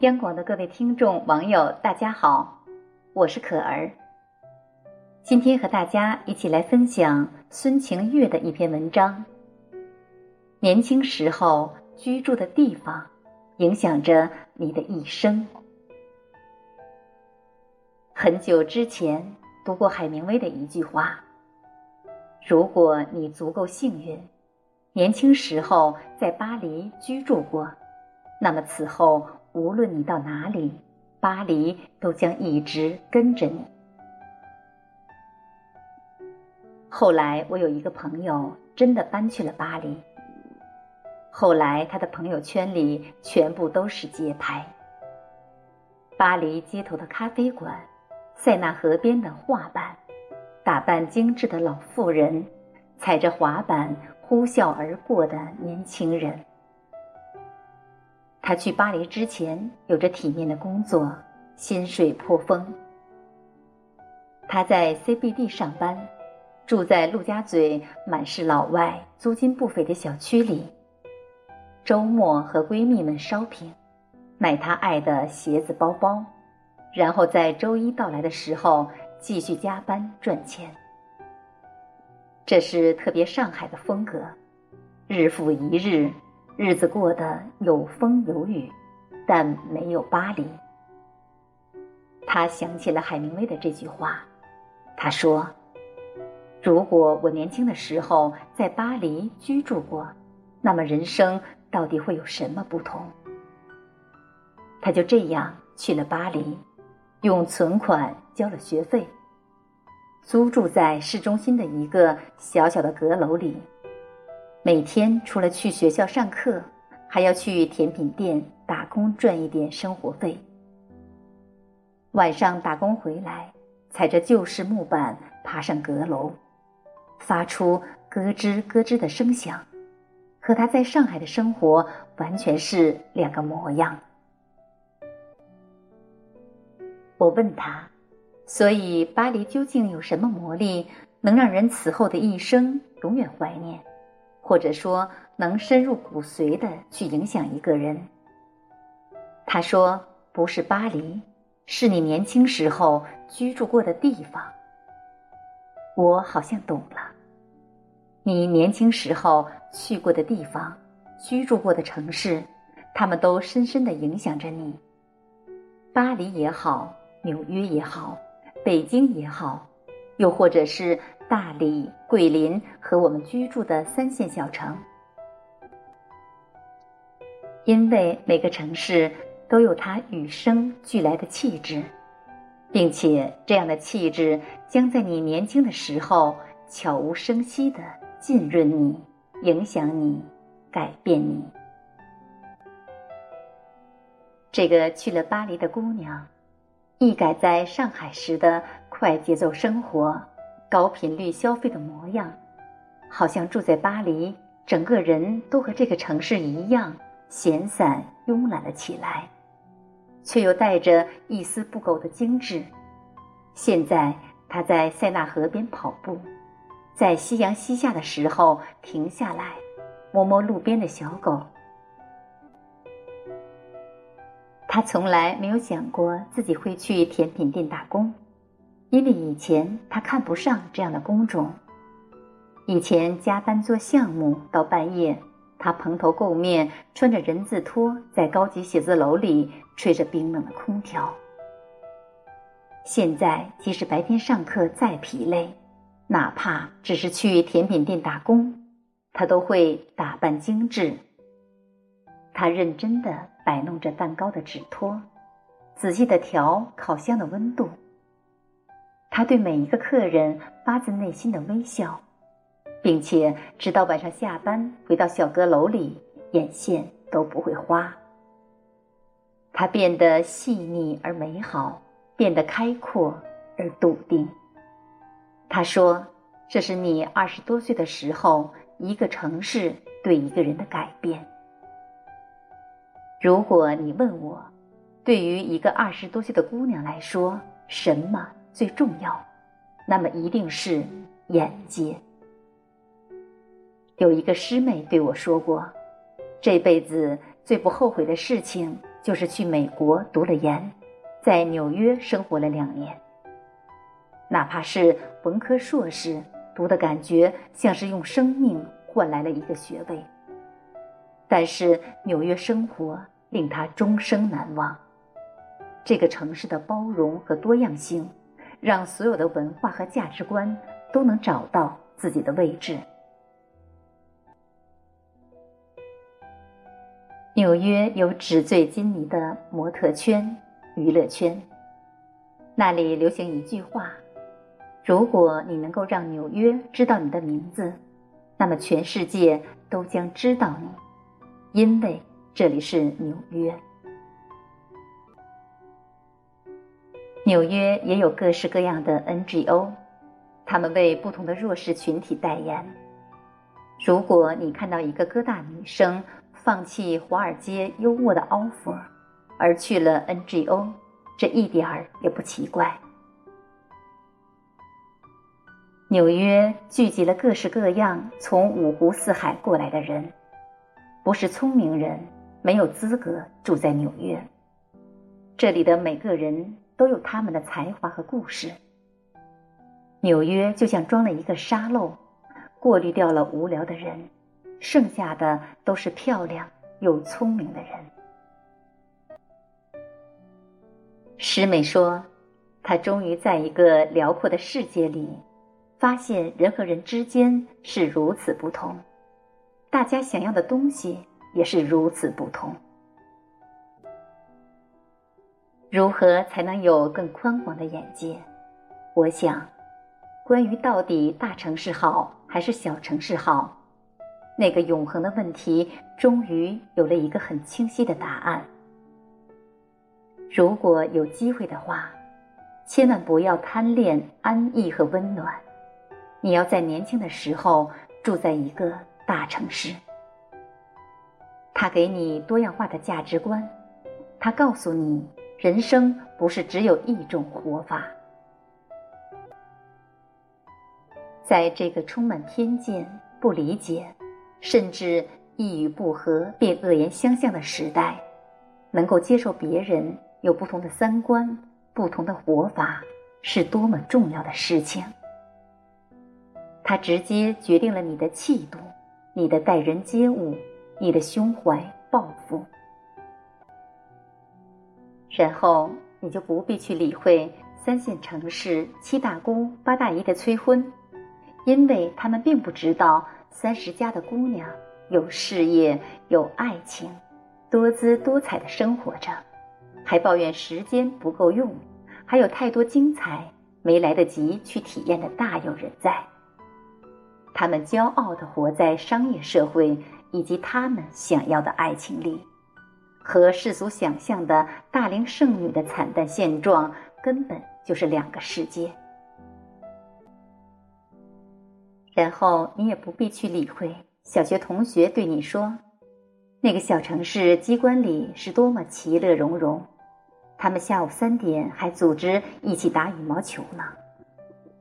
央广的各位听众、网友，大家好，我是可儿。今天和大家一起来分享孙晴月的一篇文章。年轻时候居住的地方，影响着你的一生。很久之前读过海明威的一句话：“如果你足够幸运，年轻时候在巴黎居住过，那么此后。”无论你到哪里，巴黎都将一直跟着你。后来，我有一个朋友真的搬去了巴黎。后来，他的朋友圈里全部都是街拍：巴黎街头的咖啡馆，塞纳河边的画板，打扮精致的老妇人，踩着滑板呼啸而过的年轻人。他去巴黎之前有着体面的工作，薪水颇丰。他在 CBD 上班，住在陆家嘴满是老外、租金不菲的小区里。周末和闺蜜们 shopping，买她爱的鞋子、包包，然后在周一到来的时候继续加班赚钱。这是特别上海的风格，日复一日。日子过得有风有雨，但没有巴黎。他想起了海明威的这句话，他说：“如果我年轻的时候在巴黎居住过，那么人生到底会有什么不同？”他就这样去了巴黎，用存款交了学费，租住在市中心的一个小小的阁楼里。每天除了去学校上课，还要去甜品店打工赚一点生活费。晚上打工回来，踩着旧式木板爬上阁楼，发出咯吱咯吱的声响，和他在上海的生活完全是两个模样。我问他，所以巴黎究竟有什么魔力，能让人此后的一生永远怀念？或者说，能深入骨髓的去影响一个人。他说：“不是巴黎，是你年轻时候居住过的地方。”我好像懂了，你年轻时候去过的地方，居住过的城市，他们都深深的影响着你。巴黎也好，纽约也好，北京也好，又或者是。大理、桂林和我们居住的三线小城，因为每个城市都有它与生俱来的气质，并且这样的气质将在你年轻的时候悄无声息的浸润你、影响你、改变你。这个去了巴黎的姑娘，一改在上海时的快节奏生活。高频率消费的模样，好像住在巴黎，整个人都和这个城市一样闲散慵懒了起来，却又带着一丝不苟的精致。现在他在塞纳河边跑步，在夕阳西下的时候停下来，摸摸路边的小狗。他从来没有想过自己会去甜品店打工。因为以前他看不上这样的工种，以前加班做项目到半夜，他蓬头垢面，穿着人字拖，在高级写字楼里吹着冰冷的空调。现在即使白天上课再疲累，哪怕只是去甜品店打工，他都会打扮精致。他认真地摆弄着蛋糕的纸托，仔细地调烤箱的温度。他对每一个客人发自内心的微笑，并且直到晚上下班回到小阁楼里，眼线都不会花。他变得细腻而美好，变得开阔而笃定。他说：“这是你二十多岁的时候，一个城市对一个人的改变。”如果你问我，对于一个二十多岁的姑娘来说，什么？最重要，那么一定是眼界。有一个师妹对我说过，这辈子最不后悔的事情就是去美国读了研，在纽约生活了两年。哪怕是文科硕士，读的感觉像是用生命换来了一个学位。但是纽约生活令他终生难忘。这个城市的包容和多样性，让所有的文化和价值观都能找到自己的位置。纽约有纸醉金迷的模特圈、娱乐圈，那里流行一句话：如果你能够让纽约知道你的名字，那么全世界都将知道你，因为这里是纽约。纽约也有各式各样的 NGO，他们为不同的弱势群体代言。如果你看到一个哥大女生，放弃华尔街优渥的 offer，而去了 NGO，这一点儿也不奇怪。纽约聚集了各式各样从五湖四海过来的人，不是聪明人没有资格住在纽约。这里的每个人都有他们的才华和故事。纽约就像装了一个沙漏，过滤掉了无聊的人。剩下的都是漂亮又聪明的人。师美说：“她终于在一个辽阔的世界里，发现人和人之间是如此不同，大家想要的东西也是如此不同。如何才能有更宽广的眼界？我想，关于到底大城市好还是小城市好？”那个永恒的问题终于有了一个很清晰的答案。如果有机会的话，千万不要贪恋安逸和温暖。你要在年轻的时候住在一个大城市，它给你多样化的价值观，它告诉你人生不是只有一种活法。在这个充满偏见、不理解。甚至一语不合便恶言相向的时代，能够接受别人有不同的三观、不同的活法，是多么重要的事情。它直接决定了你的气度、你的待人接物、你的胸怀抱负。然后你就不必去理会三线城市七大姑八大姨的催婚，因为他们并不知道。三十家的姑娘有事业，有爱情，多姿多彩的生活着，还抱怨时间不够用，还有太多精彩没来得及去体验的大有人在。他们骄傲地活在商业社会以及他们想要的爱情里，和世俗想象的大龄剩女的惨淡现状根本就是两个世界。然后你也不必去理会小学同学对你说，那个小城市机关里是多么其乐融融，他们下午三点还组织一起打羽毛球呢，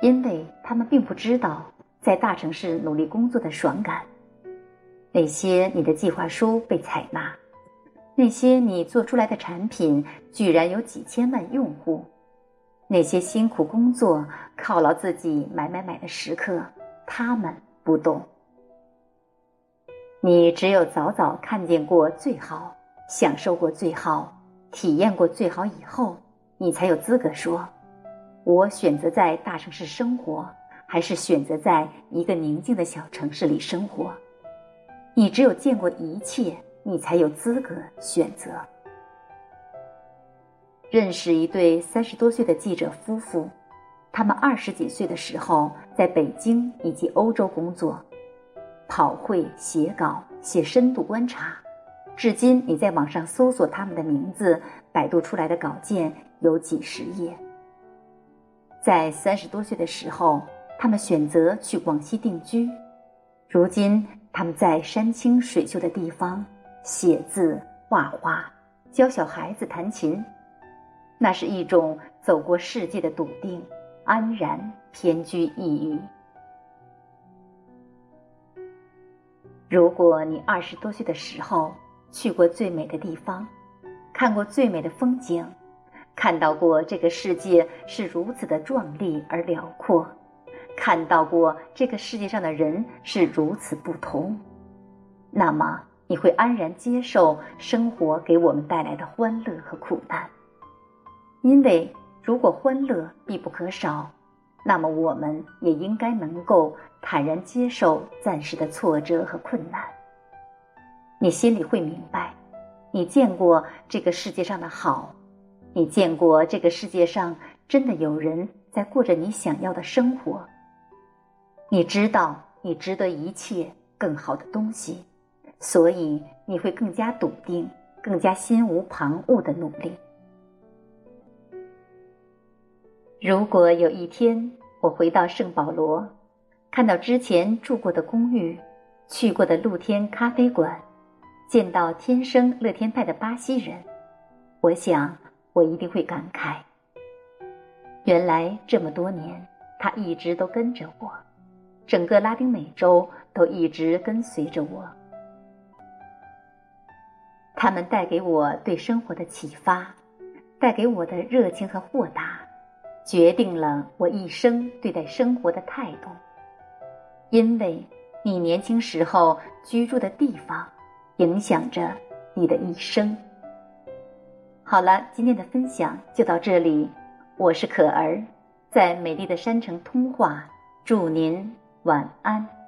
因为他们并不知道在大城市努力工作的爽感。那些你的计划书被采纳，那些你做出来的产品居然有几千万用户，那些辛苦工作犒劳自己买买买的时刻。他们不懂，你只有早早看见过最好，享受过最好，体验过最好以后，你才有资格说：“我选择在大城市生活，还是选择在一个宁静的小城市里生活。”你只有见过一切，你才有资格选择。认识一对三十多岁的记者夫妇。他们二十几岁的时候，在北京以及欧洲工作，跑会、写稿、写深度观察。至今，你在网上搜索他们的名字，百度出来的稿件有几十页。在三十多岁的时候，他们选择去广西定居。如今，他们在山清水秀的地方写字、画画、教小孩子弹琴。那是一种走过世界的笃定。安然偏居一隅。如果你二十多岁的时候去过最美的地方，看过最美的风景，看到过这个世界是如此的壮丽而辽阔，看到过这个世界上的人是如此不同，那么你会安然接受生活给我们带来的欢乐和苦难，因为如果欢乐必不可少。那么，我们也应该能够坦然接受暂时的挫折和困难。你心里会明白，你见过这个世界上的好，你见过这个世界上真的有人在过着你想要的生活。你知道你值得一切更好的东西，所以你会更加笃定，更加心无旁骛的努力。如果有一天我回到圣保罗，看到之前住过的公寓，去过的露天咖啡馆，见到天生乐天派的巴西人，我想我一定会感慨：原来这么多年，他一直都跟着我，整个拉丁美洲都一直跟随着我。他们带给我对生活的启发，带给我的热情和豁达。决定了我一生对待生活的态度，因为你年轻时候居住的地方，影响着你的一生。好了，今天的分享就到这里，我是可儿，在美丽的山城通话，祝您晚安。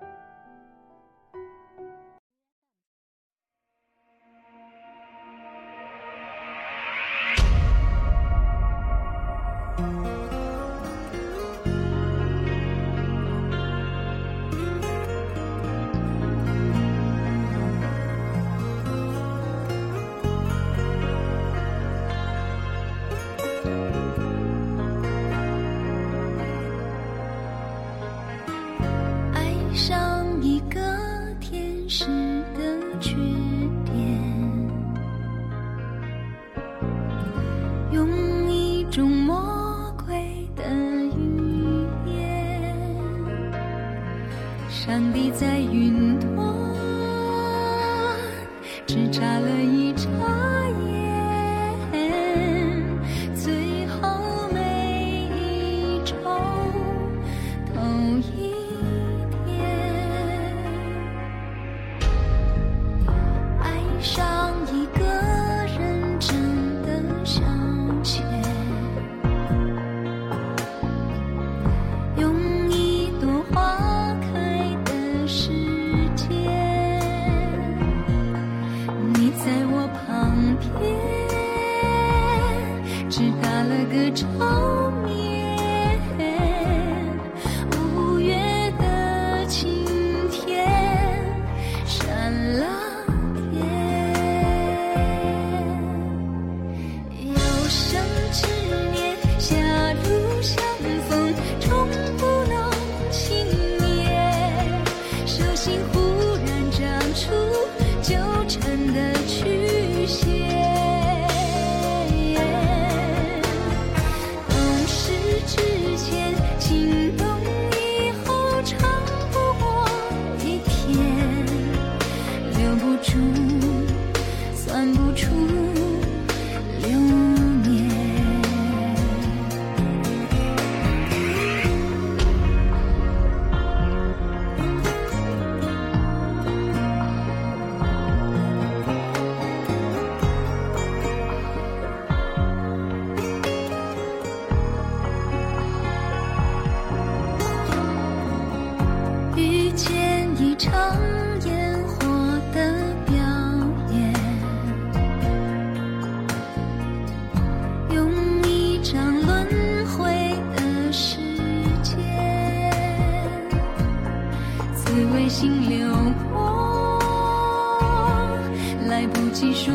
在云端，只差了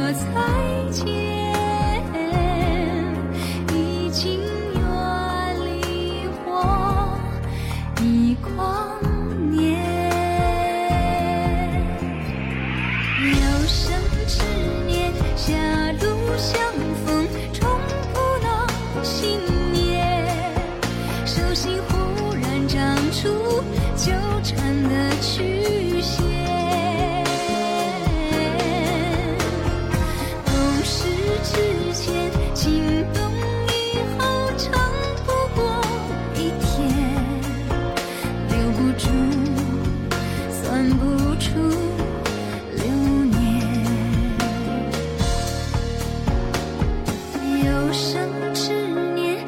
说再见，浮生痴念。